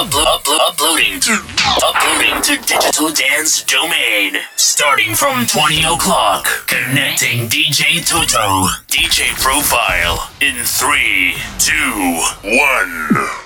uploading to uploading to, to digital dance domain. Starting from 20 o'clock, connecting DJ Toto, DJ profile in 3, 2, 1.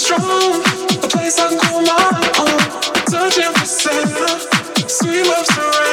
strong, a place I call my own. Searching for center, sweet love surrender.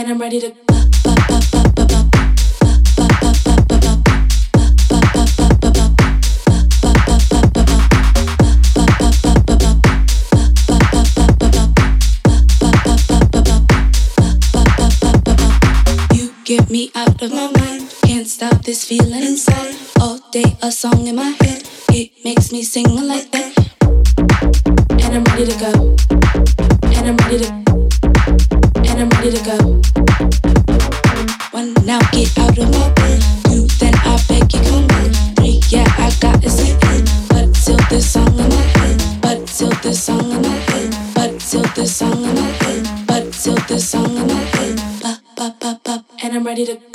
and I'm ready to you Get me out of my mind, can't stop this feeling inside. All day a song in my head, it makes me sing like that. And I'm ready to go. And I'm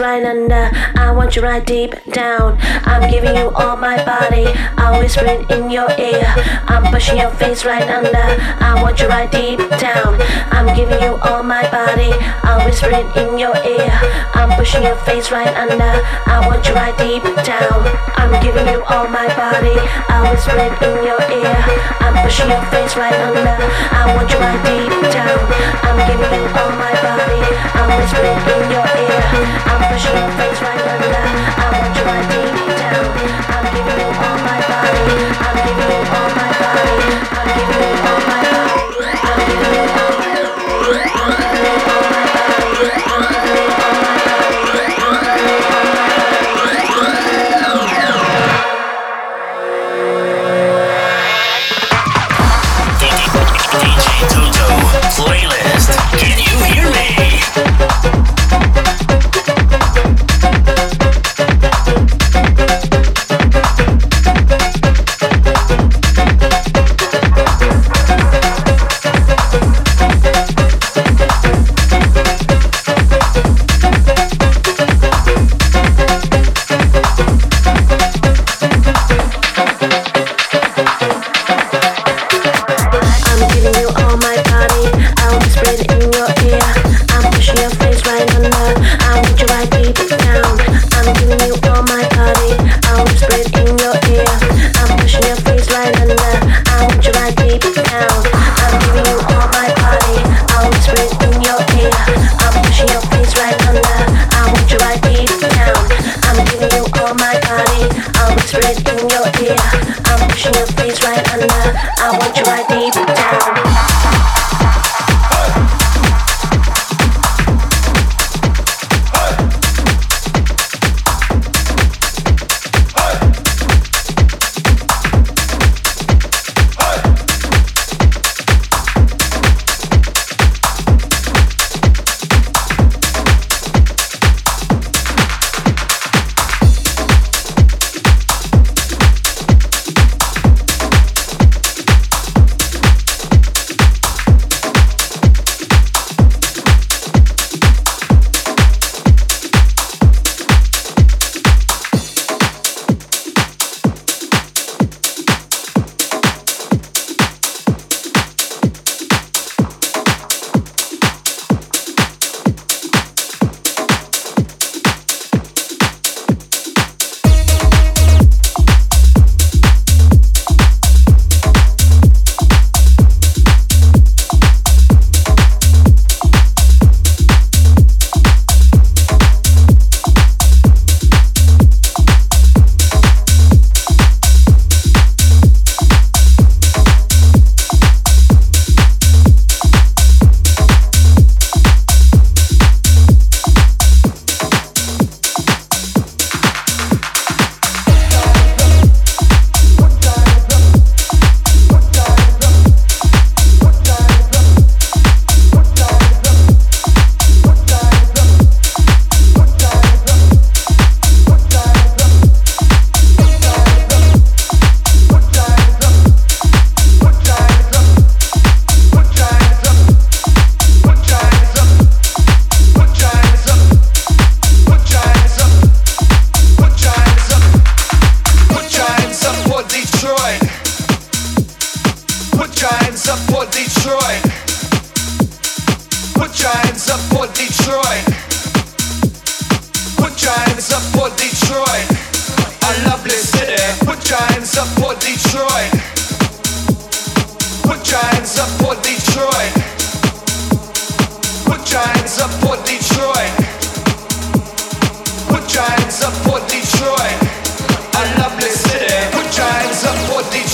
right under. Want you right deep down. I'm giving you all my body. I'm whispering in your ear. I'm pushing your face right under. I want you right deep down. I'm giving you all my body. I'm whispering in your ear. I'm pushing your face right under. I want you right deep down. I'm giving you all my body. I'm whispering in your ear. I'm pushing your face right under. I want you right deep down. I'm giving you all my body. I'm whispering in your ear. I'm pushing your face right under. I you right deep down. Deep down.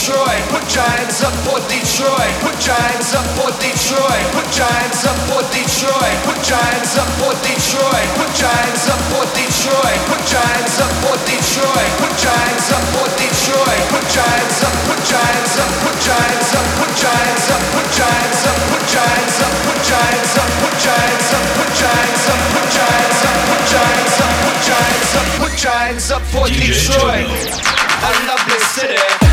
Detroit, put giants up for Detroit, put giants up for Detroit, put giants up for Detroit, put giants up for Detroit, put giants up for Detroit, put giants up for Detroit, put giants up for Detroit, put giants up, put giants up, put giants up, put giants up, put giants up, put giants up, put giants up, put giants up, put giants up, put giants up, put giants up, put giants up, put giants up for Detroit. I love this city.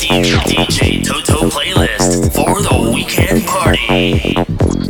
DJ Toto playlist for the weekend party.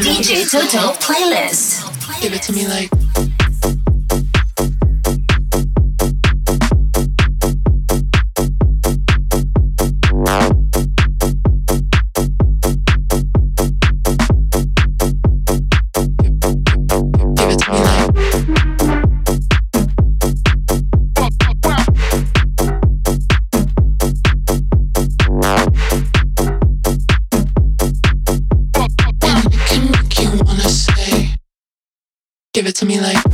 DJ Toto playlist. Give it to me like. Me like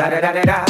da da da da da.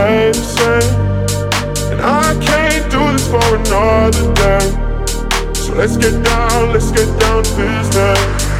stay the same. And I can't do this for another day. So let's get down, let's get down to business.